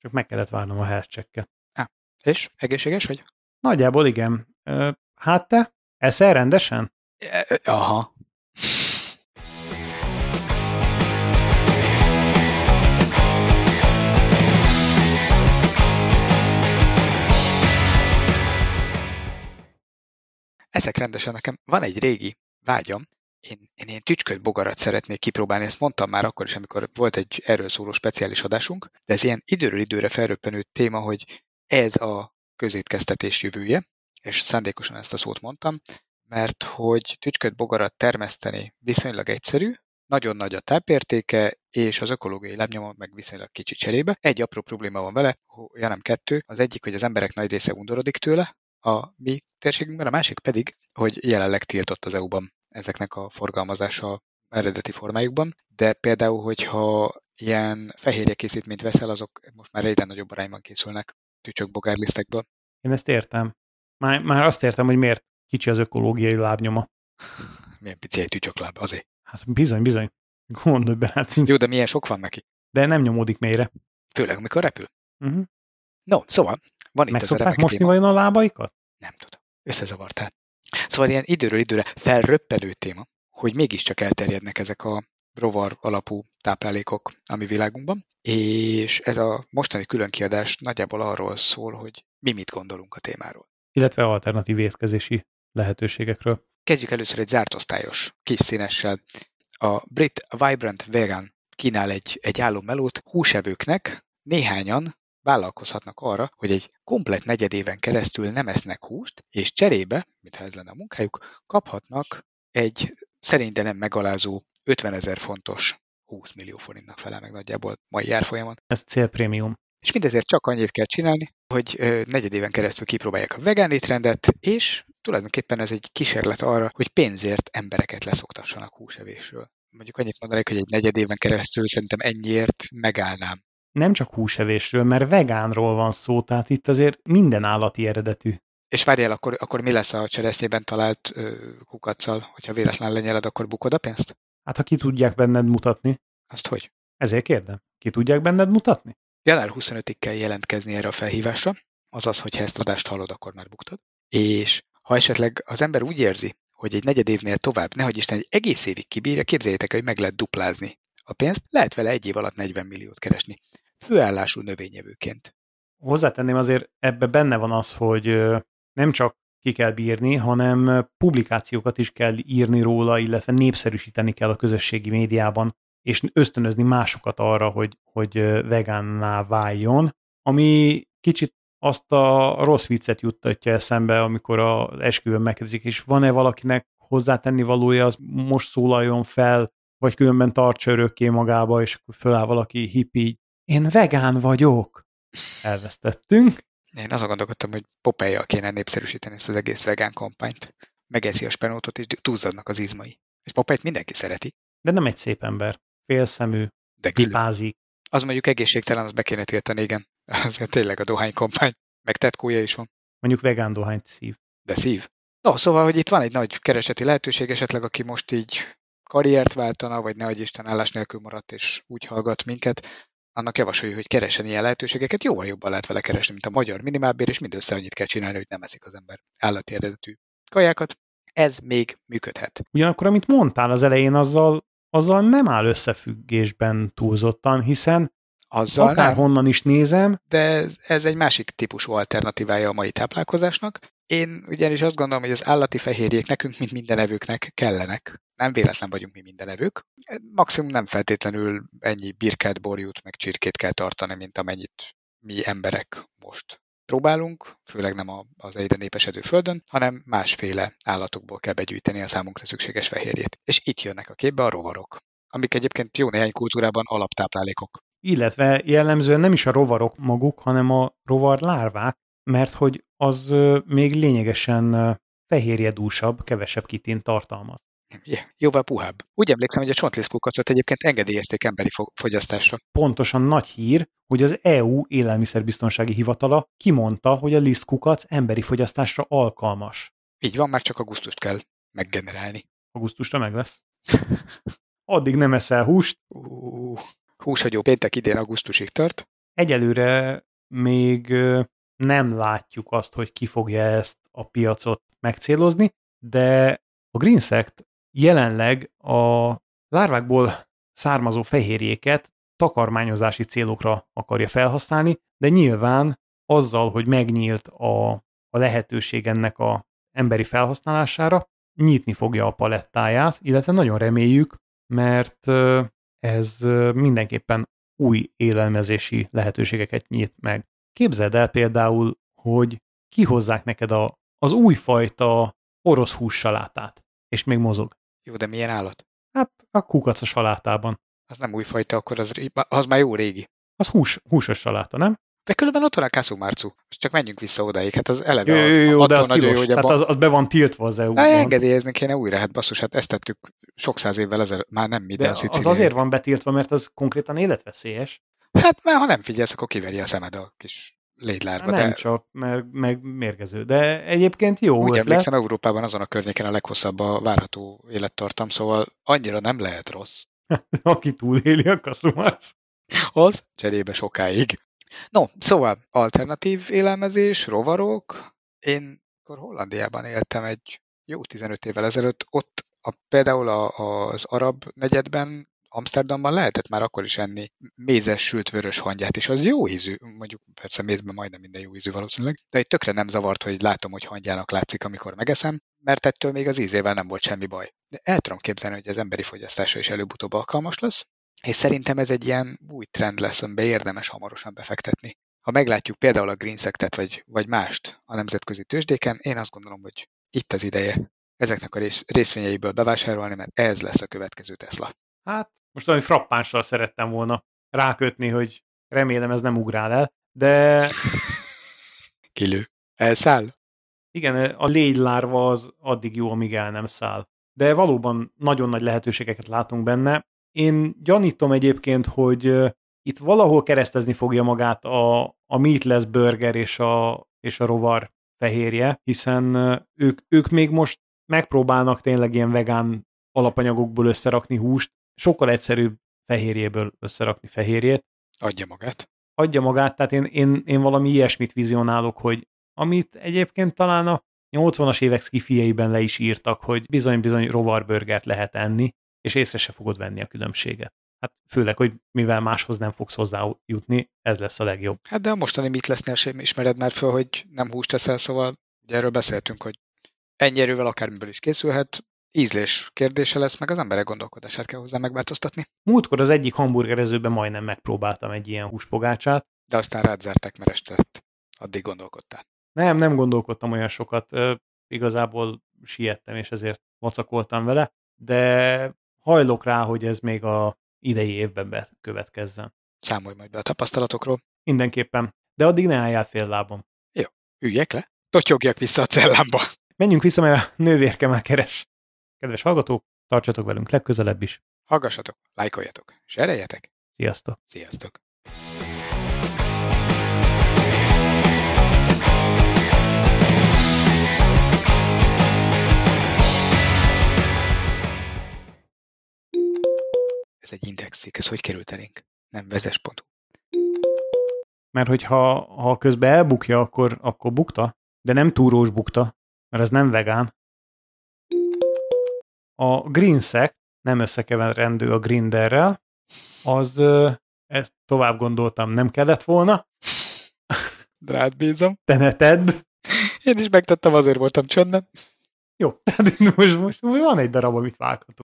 Csak meg kellett várnom a health checket. És? Egészséges vagy? Nagyjából igen. Hát te? Eszel rendesen? Aha. Ezek rendesen nekem van egy régi vágyam, én, én ilyen tücsköt bogarat szeretnék kipróbálni, ezt mondtam már akkor is, amikor volt egy erről szóló speciális adásunk, de ez ilyen időről időre felröppenő téma, hogy ez a közétkeztetés jövője, és szándékosan ezt a szót mondtam, mert hogy tücsköt bogarat termeszteni viszonylag egyszerű, nagyon nagy a tápértéke, és az ökológiai lábnyoma meg viszonylag kicsi cserébe. Egy apró probléma van vele, ja nem kettő. Az egyik, hogy az emberek nagy része undorodik tőle, a mi térségünkben, a másik pedig, hogy jelenleg tiltott az EU-ban ezeknek a forgalmazása eredeti formájukban, de például, hogyha ilyen fehérje készítményt veszel, azok most már egyre nagyobb arányban készülnek tücsök bogárlisztekből. Én ezt értem. Már, már azt értem, hogy miért kicsi az ökológiai lábnyoma. Milyen pici egy tücsökláb, azért. Hát bizony, bizony. Gondolj bele, hát, Jó, de milyen sok van neki. de nem nyomódik mélyre. Főleg, amikor repül. Uh-huh. No, szóval, van itt Meg ez a remek mosni téma. vajon a lábaikat? Nem tudom. Összezavartál. Szóval ilyen időről időre felröppenő téma, hogy mégiscsak elterjednek ezek a rovar alapú táplálékok a mi világunkban, és ez a mostani különkiadás nagyjából arról szól, hogy mi mit gondolunk a témáról. Illetve alternatív étkezési lehetőségekről. Kezdjük először egy zárt osztályos, kis színessel. A brit Vibrant Vegan kínál egy, egy álommelót húsevőknek, néhányan vállalkozhatnak arra, hogy egy komplet negyedéven keresztül nem esznek húst, és cserébe, mintha ez lenne a munkájuk, kaphatnak egy szerint de nem megalázó 50 ezer fontos 20 millió forintnak felel meg nagyjából mai árfolyamon. Ez célprémium. És mindezért csak annyit kell csinálni, hogy negyedéven keresztül kipróbálják a vegán étrendet, és tulajdonképpen ez egy kísérlet arra, hogy pénzért embereket leszoktassanak húsevésről. Mondjuk annyit mondanék, hogy egy negyedéven keresztül szerintem ennyiért megállnám. Nem csak húsevésről, mert vegánról van szó, tehát itt azért minden állati eredetű. És várjál, akkor, akkor mi lesz a cseresznyében talált ö, kukacsal, hogyha véletlen lenyeled, akkor bukod a pénzt? Hát ha ki tudják benned mutatni, Azt hogy? ezért kérdem. Ki tudják benned mutatni? Január 25-ig kell jelentkezni erre a felhívásra, azaz, hogyha ezt adást hallod, akkor már buktad. És ha esetleg az ember úgy érzi, hogy egy negyed évnél tovább, nehogy Isten egy egész évig kibírja, képzeljétek, el, hogy meg lehet duplázni a pénzt, lehet vele egy év alatt 40 milliót keresni. Főállású növényevőként. Hozzátenném azért, ebbe benne van az, hogy nem csak ki kell bírni, hanem publikációkat is kell írni róla, illetve népszerűsíteni kell a közösségi médiában, és ösztönözni másokat arra, hogy, hogy vegánná váljon, ami kicsit azt a rossz viccet juttatja eszembe, amikor az esküvőn megkérdezik, és van-e valakinek hozzátenni valója, az most szólaljon fel, vagy különben tartsa örökké magába, és akkor föláll valaki hippi, én vegán vagyok. Elvesztettünk. Én azon gondolkodtam, hogy Popeye-jal kéne népszerűsíteni ezt az egész vegán kampányt. Megeszi a spenótot, és túlzadnak az izmai. És Popeye-t mindenki szereti, De nem egy szép ember. Félszemű, de pipázik. Az mondjuk egészségtelen, az be kéne tiltani, igen. Az tényleg a dohány kampány. Meg tetkója is van. Mondjuk vegán dohányt szív. De szív. No, szóval, hogy itt van egy nagy kereseti lehetőség, esetleg aki most így karriert váltana, vagy ne Isten állás nélkül maradt, és úgy hallgat minket, annak javasolja, hogy keressen ilyen lehetőségeket, jóval jobban lehet vele keresni, mint a magyar minimálbér, és mindössze annyit kell csinálni, hogy nem eszik az ember állati eredetű kajákat. Ez még működhet. Ugyanakkor, amit mondtál az elején, azzal, azzal nem áll összefüggésben túlzottan, hiszen Azzal nem, akárhonnan is nézem, de ez- ez egy másik típusú alternatívája a mai táplálkozásnak. Én ugyanis azt gondolom, hogy az állati fehérjék nekünk, mint mindenevőknek kellenek. Nem véletlen vagyunk mi mindenevők. Maximum nem feltétlenül ennyi birkát, borjút, meg csirkét kell tartani, mint amennyit mi emberek most próbálunk, főleg nem az egyre népesedő földön, hanem másféle állatokból kell begyűjteni a számunkra szükséges fehérjét. És itt jönnek a képbe a rovarok, amik egyébként jó néhány kultúrában alaptáplálékok. illetve jellemzően nem is a rovarok maguk, hanem a rovar lárvák, mert hogy az még lényegesen fehérjedúsabb, kevesebb kitint tartalmaz. Yeah, jóval puhább. Úgy emlékszem, hogy a csontlisztkukacot egyébként engedélyezték emberi fo- fogyasztásra. Pontosan nagy hír, hogy az EU élelmiszerbiztonsági hivatala kimondta, hogy a lisztkukac emberi fogyasztásra alkalmas. Így van, már csak augusztust kell meggenerálni. Augusztusra meg lesz. Addig nem eszel húst, Ú, húshagyó péntek idén augusztusig tart. egyelőre még nem látjuk azt, hogy ki fogja ezt a piacot megcélozni, de a Greensect jelenleg a lárvákból származó fehérjéket takarmányozási célokra akarja felhasználni, de nyilván azzal, hogy megnyílt a, a lehetőség ennek a emberi felhasználására, nyitni fogja a palettáját, illetve nagyon reméljük, mert ez mindenképpen új élelmezési lehetőségeket nyit meg. Képzeld el például, hogy kihozzák neked a, az újfajta orosz hússalátát, és még mozog. Jó, de milyen állat? Hát a kukaca salátában. Az nem újfajta, akkor az, az már jó régi. Az hús, húsos saláta, nem? De különben ott van a Kászú Márcu. Most csak menjünk vissza odáig. Hát az eleve jó, jó, jó, a, de az nagyon jó, hogy Tehát az, az, be van tiltva az EU-ban. Hát engedélyezni kéne újra, hát basszus, hát ezt tettük sok száz évvel ezelőtt, már nem mi, de, de az Szicíliai. azért van betiltva, mert az konkrétan életveszélyes. Hát mert ha nem figyelsz, akkor kiveri a szemed a kis lédlárba. Nem de csak, mert meg mérgező. De egyébként jó úgy ötlet. emlékszem, Európában azon a környéken a leghosszabb a várható élettartam, szóval annyira nem lehet rossz. Aki túléli a kaszumac. Az cserébe sokáig. No, szóval alternatív élelmezés, rovarok. Én akkor Hollandiában éltem egy jó 15 évvel ezelőtt, ott a, például a, az arab negyedben Amsterdamban lehetett már akkor is enni mézes sült vörös hangyát, és az jó ízű, mondjuk persze mézben majdnem minden jó ízű valószínűleg, de egy tökre nem zavart, hogy látom, hogy hangyának látszik, amikor megeszem, mert ettől még az ízével nem volt semmi baj. De el tudom képzelni, hogy az emberi fogyasztása is előbb-utóbb alkalmas lesz, és szerintem ez egy ilyen új trend lesz, amiben érdemes hamarosan befektetni. Ha meglátjuk például a Greensectet vagy, vagy mást a nemzetközi tőzsdéken, én azt gondolom, hogy itt az ideje ezeknek a rész, részvényeiből bevásárolni, mert ez lesz a következő Tesla. Hát most valami frappánssal szerettem volna rákötni, hogy remélem ez nem ugrál el, de Kilő. Elszáll? igen, a légylárva az addig jó, amíg el nem száll. De valóban nagyon nagy lehetőségeket látunk benne. Én gyanítom egyébként, hogy itt valahol keresztezni fogja magát a, a meatless burger és a, és a rovar fehérje, hiszen ők, ők még most megpróbálnak tényleg ilyen vegán alapanyagokból összerakni húst, sokkal egyszerűbb fehérjéből összerakni fehérjét, Adja magát. adja magát, tehát én, én, én valami ilyesmit vizionálok, hogy amit egyébként talán a 80-as évek skifieiben le is írtak, hogy bizony-bizony rovarburgert lehet enni, és észre se fogod venni a különbséget. Hát főleg, hogy mivel máshoz nem fogsz hozzájutni, ez lesz a legjobb. Hát de a mostani mit lesznél sem ismered már föl, hogy nem húst teszel, szóval ugye erről beszéltünk, hogy ennyi erővel akármiből is készülhet, ízlés kérdése lesz, meg az emberek gondolkodását kell hozzá megváltoztatni. Múltkor az egyik hamburgerezőben majdnem megpróbáltam egy ilyen húspogácsát. De aztán rád zárták, mert este. Addig gondolkodtál. Nem, nem gondolkodtam olyan sokat, ö, igazából siettem, és ezért vacakoltam vele, de hajlok rá, hogy ez még a idei évben bekövetkezzen. Számolj majd be a tapasztalatokról. Mindenképpen. De addig ne álljál fél lábom. Üljek le, totyogjak vissza a cellámba. Menjünk vissza, mert a nővérke már keres. Kedves hallgatók, tartsatok velünk legközelebb is. Hallgassatok, lájkoljatok, sereljetek. Sziasztok! Sziasztok! Ez egy indexcikk, ez hogy került elénk? Nem, vezes.hu. Mert hogyha ha közben elbukja, akkor, akkor bukta, de nem túrós bukta, mert ez nem vegán. A Greensec nem összekeverendő a Grinderrel, az ezt tovább gondoltam, nem kellett volna, Drád bízom. te ne tedd. Én is megtettem, azért voltam csöndben. Jó, tehát most, most van egy darab, amit vághatunk.